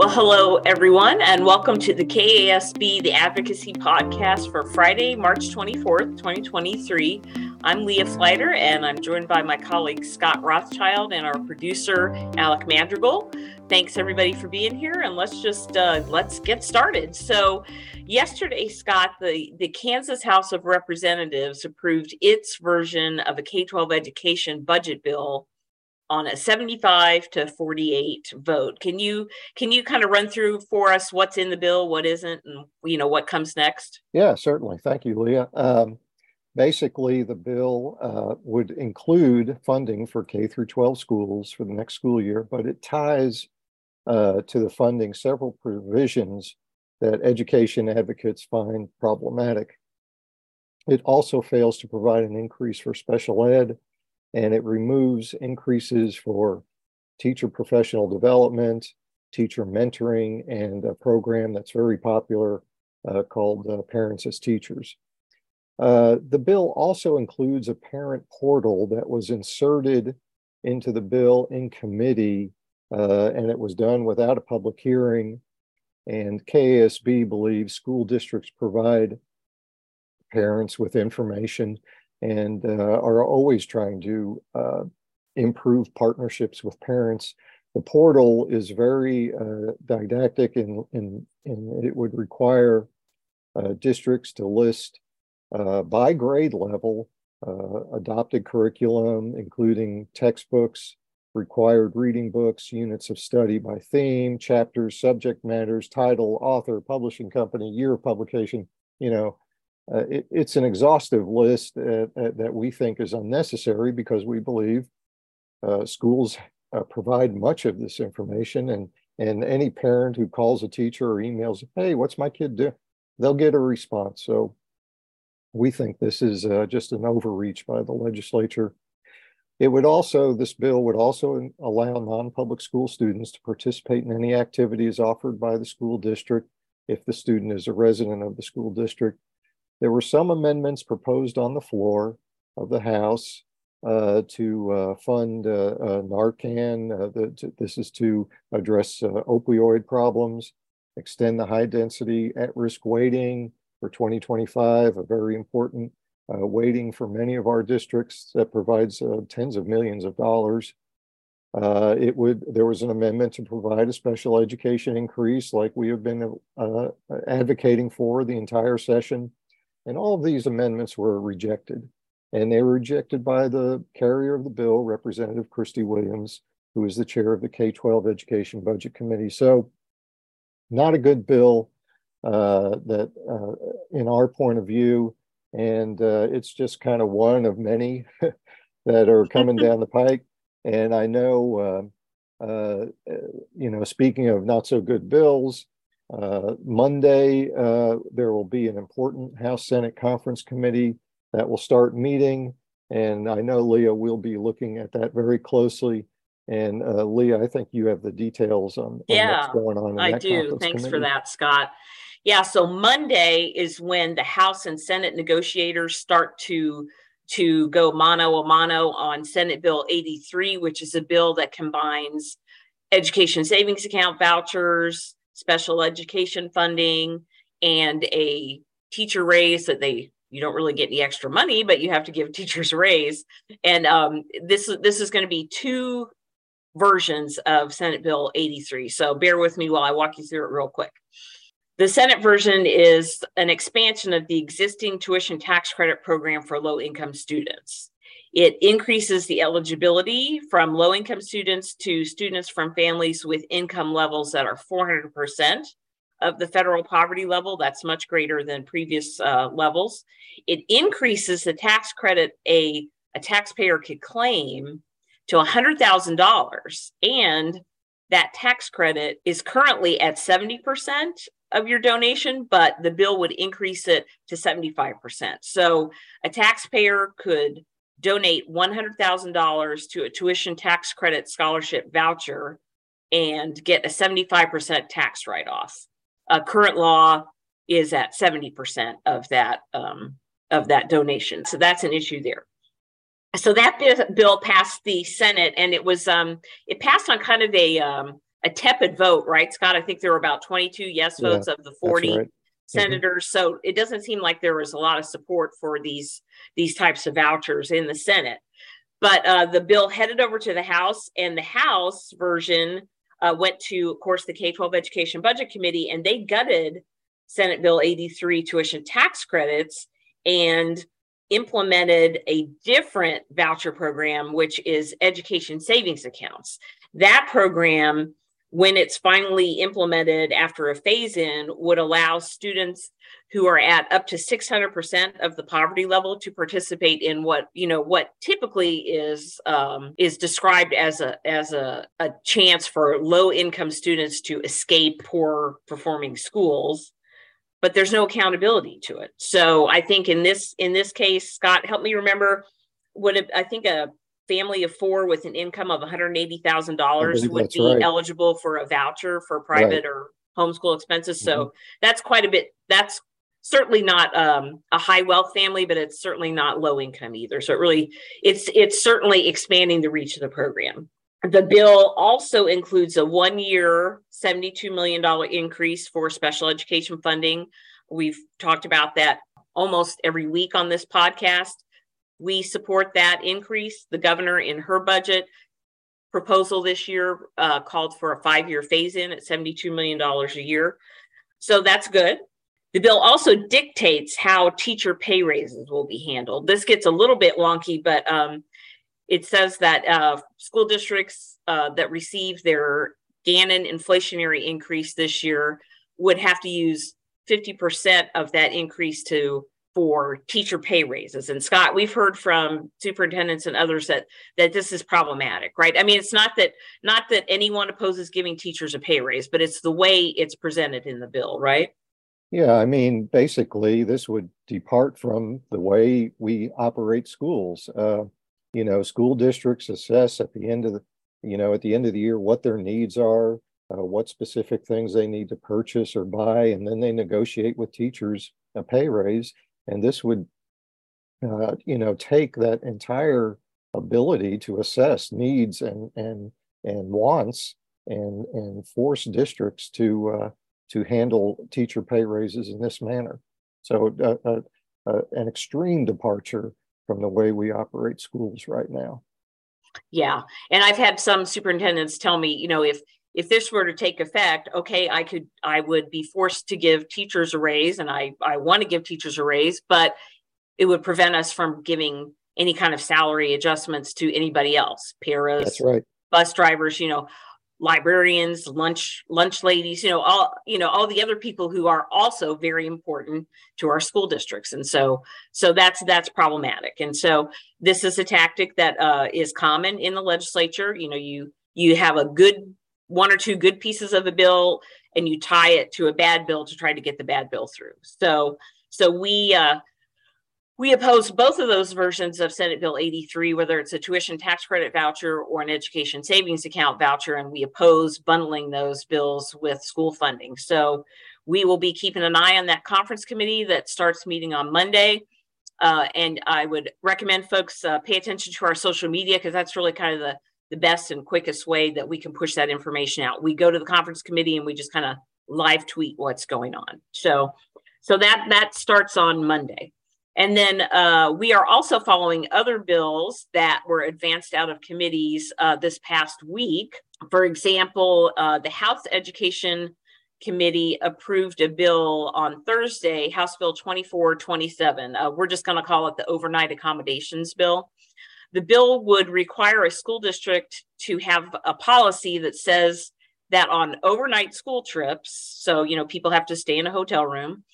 Well, hello, everyone, and welcome to the KASB, the Advocacy Podcast for Friday, March 24th, 2023. I'm Leah Fliter, and I'm joined by my colleague Scott Rothschild and our producer, Alec Madrigal. Thanks, everybody, for being here, and let's just uh, let's get started. So, yesterday, Scott, the, the Kansas House of Representatives approved its version of a K 12 education budget bill on a 75 to 48 vote. Can you can you kind of run through for us what's in the bill, what isn't, and you know what comes next? Yeah, certainly. Thank you, Leah. Um, basically, the bill uh, would include funding for K through 12 schools for the next school year, but it ties uh, to the funding several provisions that education advocates find problematic. It also fails to provide an increase for special ed and it removes increases for teacher professional development, teacher mentoring, and a program that's very popular uh, called uh, Parents as Teachers. Uh, the bill also includes a parent portal that was inserted into the bill in committee, uh, and it was done without a public hearing. And KASB believes school districts provide parents with information and uh, are always trying to uh, improve partnerships with parents. The portal is very uh, didactic and, it would require districts to list by grade level adopted curriculum, including textbooks, required reading books, units of study by theme, chapters, subject matters, title, author, publishing company, year of publication, you know, uh, it, it's an exhaustive list uh, uh, that we think is unnecessary because we believe uh, schools uh, provide much of this information and and any parent who calls a teacher or emails, hey, what's my kid do? They'll get a response. So we think this is just an overreach by the legislature. It would also, this bill would also allow non-public school students to participate in any activities offered by the school district if the student is a resident of the school district there were some amendments proposed on the floor of the House uh, to uh, fund uh, uh Narcan. Uh, the, to, this is to address uh, opioid problems, extend the high density at risk weighting for 2025, a very important weighting for many of our districts that provides tens of millions of dollars. It would there was an amendment to provide a special education increase like we have been advocating for the entire session and all of these amendments were rejected. And they were rejected by the carrier of the bill, Representative Kristey Williams, who is the chair of the K 12 Education Budget Committee. So, not a good bill uh, that, uh, in our point of view, and uh, it's just kind of one of many that are coming down the pike. And I know, uh, uh, you know, speaking of not so good bills, uh, Monday, uh, there will be an important House Senate Conference Committee that will start meeting. And I know, Leah, will be looking at that very closely. And uh, Leah, I think you have the details on, on yeah, what's going on. I do. Thanks committee. for that, Scott. Yeah, so Monday is when the House and Senate negotiators start to to go mano a mano on Senate Bill 83, which is a bill that combines education savings account vouchers, special education funding and a teacher raise that they you don't really get any extra money, but you have to give teachers a raise. And um, this this is going to be two versions of Senate Bill 83. So bear with me while I walk you through it real quick. The Senate version is an expansion of the existing tuition tax credit program for low income students. It increases the eligibility from low income students to students from families with income levels that are 400% of the federal poverty level. That's much greater than previous uh, levels. It increases the tax credit a, a taxpayer could claim to $100,000. And that tax credit is currently at 70% of your donation, but the bill would increase it to 75%. So a taxpayer could donate $100,000 to a tuition tax credit scholarship voucher and get a 75% tax write off. Uh, current law is at 70% of that um, of that donation. So that's an issue there. So that bill passed the Senate, and it was um, it passed on kind of a um, a tepid vote, right, Scott? I think there were about 22 yes votes yeah, of the 40 right. Senators. Mm-hmm. So it doesn't seem like there was a lot of support for these these types of vouchers in the Senate. But uh, the bill headed over to the House, and the House version uh, went to, of course, the K 12 Education Budget Committee, and they gutted Senate Bill 83 tuition tax credits and implemented a different voucher program, which is education savings accounts. That program when it's finally implemented after a phase in would allow students who are at up to 600% of the poverty level to participate in what you know what typically is um, is described as a as a, a chance for low income students to escape poor performing schools but there's no accountability to it. So i think in this in this case scott help me remember it, i think a family of four with an income of $180,000 would be right. eligible for a voucher for private right. or homeschool expenses. Mm-hmm. So that's quite a bit. That's certainly not um, a high wealth family, but it's certainly not low income either. So it really, it's it's certainly expanding the reach of the program. The bill also includes a one year, $72 million increase for special education funding. We've talked about that almost every week on this podcast. We support that increase. The governor, in her budget proposal this year, uh, called for a five year phase in at $72 million a year. So that's good. The bill also dictates how teacher pay raises will be handled. This gets a little bit wonky, but um, it says that uh, school districts uh, that receive their Gannon inflationary increase this year would have to use 50% of that increase to for teacher pay raises. And Scott, we've heard from superintendents and others that that this is problematic, right? I mean, it's not that not that anyone opposes giving teachers a pay raise, but it's the way it's presented in the bill, right? Yeah, I mean, basically, this would depart from the way we operate schools. Uh, you know, school districts assess at the end of the, you know, at the end of the year what their needs are, uh, what specific things they need to purchase or buy, and then they negotiate with teachers a pay raise and this would uh, you know take that entire ability to assess needs and and and wants and and force districts to uh, to handle teacher pay raises in this manner. So uh, uh, uh, an extreme departure from the way we operate schools right now. Yeah. And i've had some superintendents tell me you know if if this were to take effect, okay, I could, I would be forced to give teachers a raise, and I, I want to give teachers a raise, but it would prevent us from giving any kind of salary adjustments to anybody else, paras, That's right. bus drivers, you know, librarians, lunch lunch ladies, you know, all you know, all the other people who are also very important to our school districts, and so so that's that's problematic. And so this is a tactic that uh, is common in the legislature. You know, you you have a good one or two good pieces of a bill and you tie it to a bad bill to try to get the bad bill through. So so we uh, we oppose both of those versions of Senate Bill 83, whether it's a tuition tax credit voucher or an education savings account voucher, and we oppose bundling those bills with school funding. So we will be keeping an eye on that conference committee that starts meeting on Monday. Uh, and I would recommend folks uh, pay attention to our social media because that's really kind of the the best and quickest way that we can push that information out. We go to the conference committee and we just kind of live tweet what's going on. So, so that that starts on Monday. And then uh, we are also following other bills that were advanced out of committees uh, this past week. For example, uh, the House Education Committee approved a bill on Thursday, House Bill 2427. Uh, we're just going to call it the Overnight Accommodations Bill. The bill would require a school district to have a policy that says that on overnight school trips, so, you know, people have to stay in a hotel room,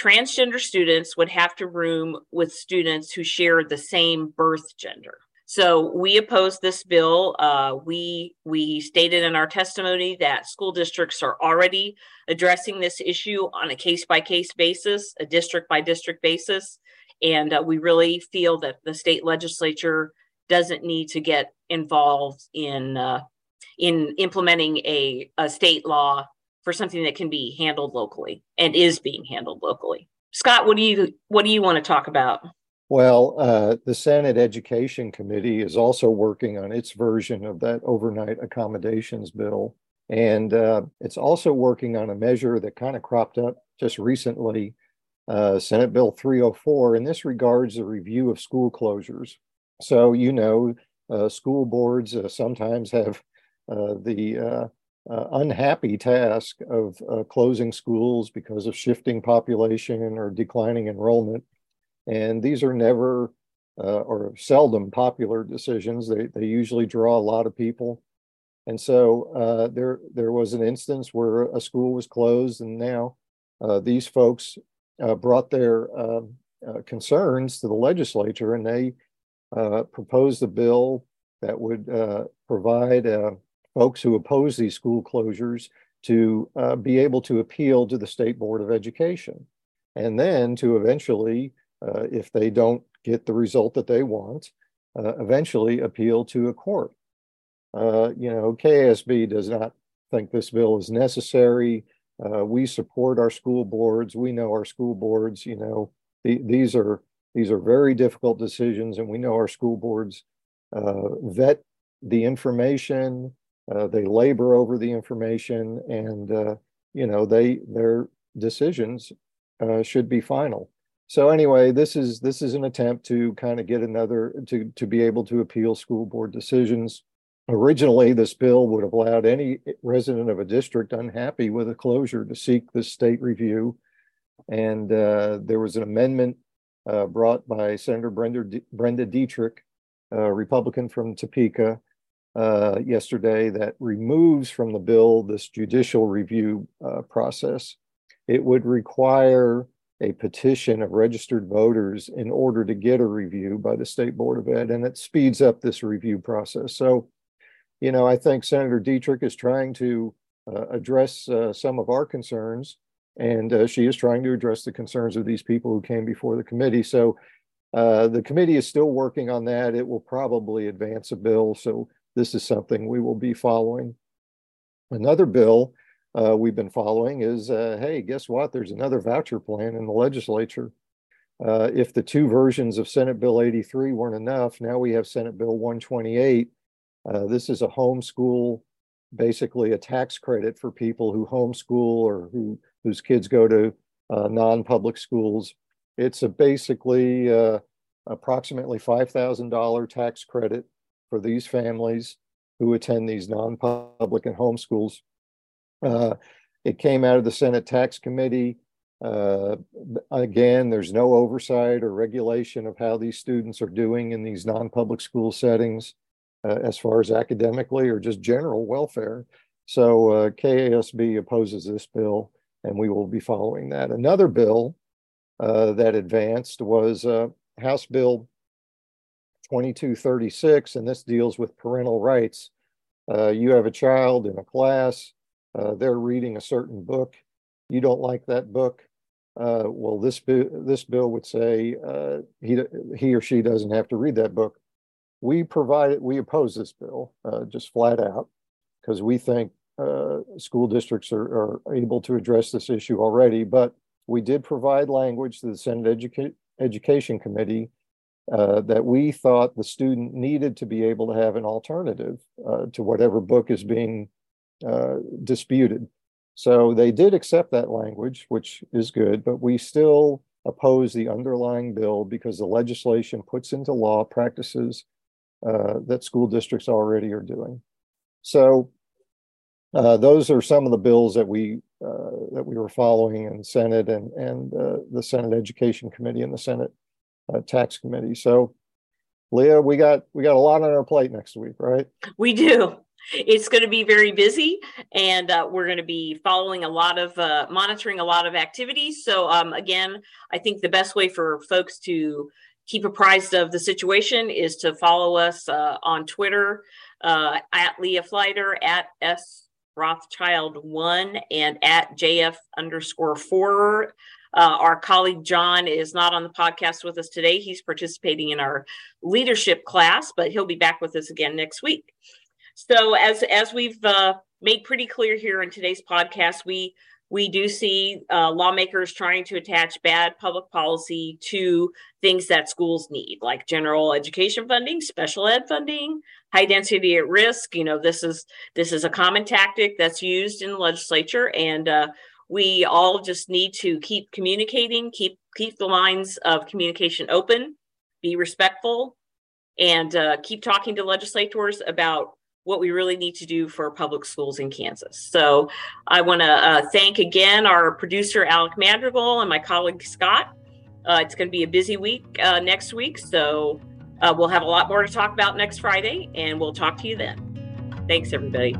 transgender students would have to room with students who share the same birth gender. So we opposed this bill. Uh, we we stated in our testimony that school districts are already addressing this issue on a case by case basis, a district by district basis, and uh, we really feel that the state legislature doesn't need to get involved in uh, in implementing a, a state law for something that can be handled locally and is being handled locally. Scott, what do you what do you want to talk about? Well, uh, the Senate Education Committee is also working on its version of that overnight accommodations bill. And uh, it's also working on a measure that kind of cropped up just recently, uh, Senate Bill 304, and this regards the review of school closures. So, you know, uh, school boards uh, sometimes have uh, the uh, unhappy task of closing schools because of shifting population or declining enrollment. And these are never or seldom popular decisions. They, they usually draw a lot of people. And so uh, there, there was an instance where a school was closed, and now uh, these folks uh, brought their um, concerns to the legislature, and they proposed a bill that would uh, provide uh, folks who oppose these school closures to uh, be able to appeal to the State Board of Education. And then to eventually, uh, if they don't get the result that they want, uh, eventually appeal to a court. Uh, you know, KSB does not think this bill is necessary. we support our school boards. We know our school boards, you know, the, these are these are very difficult decisions, and we know our school boards uh, vet the information. Uh, they labor over the information, and uh, you know they their decisions should be final. So anyway, this is this is an attempt to kind of get another to to be able to appeal school board decisions. Originally, this bill would have allowed any resident of a district unhappy with a closure to seek the state review. And uh, there was an amendment uh, brought by Senator Brenda, Brenda Dietrich a Republican from Topeka, uh, yesterday that removes from the bill this judicial review uh, process. It would require a petition of registered voters in order to get a review by the State Board of Ed, and it speeds up this review process. So, you know, I think Senator Dietrich is trying to uh, address uh, some of our concerns, and uh, she is trying to address the concerns of these people who came before the committee. So, uh, the committee is still working on that. It will probably advance a bill. So this is something we will be following. Another bill uh, we've been following is, uh, hey, guess what? There's another voucher plan in the legislature. Uh, if the two versions of Senate Bill 83 weren't enough, now we have Senate Bill 128. Uh, this is a homeschool, basically a tax credit for people who homeschool or who whose kids go to non-public schools it's a basically uh, approximately $5,000 tax credit for these families who attend these non-public and home schools. Uh, it came out of the Senate Tax Committee. Uh, again, there's no oversight or regulation of how these students are doing in these non-public school settings uh, as far as academically or just general welfare. So uh, KASB opposes this bill and we will be following that. Another bill uh, that advanced was uh, House Bill 2236, and this deals with parental rights. Uh, you have a child in a class, uh, they're reading a certain book. You don't like that book. Uh, well, this, this bill would say he, he or she doesn't have to read that book. We provide we oppose this bill just flat out because we think school districts are, are able to address this issue already, but we did provide language to the Senate Educa- Education Committee uh, that we thought the student needed to be able to have an alternative uh, to whatever book is being uh, disputed. So they did accept that language, which is good, but we still oppose the underlying bill because the legislation puts into law practices uh, that school districts already are doing. So uh, those are some of the bills that we uh, that we were following in Senate and and uh, the Senate Education Committee and the Senate uh, Tax Committee. So, Leah, we got we got a lot on our plate next week, right? We do. It's going to be very busy, and uh, we're going to be following a lot of monitoring a lot of activities. So, um, again, I think the best way for folks to keep apprised of the situation is to follow us on Twitter at Leah Fliter at S Rothschild one and at JF underscore four. Uh, our colleague John is not on the podcast with us today. He's participating in our leadership class, but he'll be back with us again next week. So, as as we've uh, made pretty clear here in today's podcast, we we do see uh, lawmakers trying to attach bad public policy to things that schools need, like general education funding, special ed funding, high density at risk. You know, this is this is a common tactic that's used in the legislature, and uh, we all just need to keep communicating, keep keep the lines of communication open, be respectful, and uh, keep talking to legislators about what we really need to do for public schools in Kansas. So I want to uh, thank again our producer, Alec Madrigal, and my colleague, Scott. Uh, it's going to be a busy week uh, next week. So uh, we'll have a lot more to talk about next Friday, and we'll talk to you then. Thanks, everybody.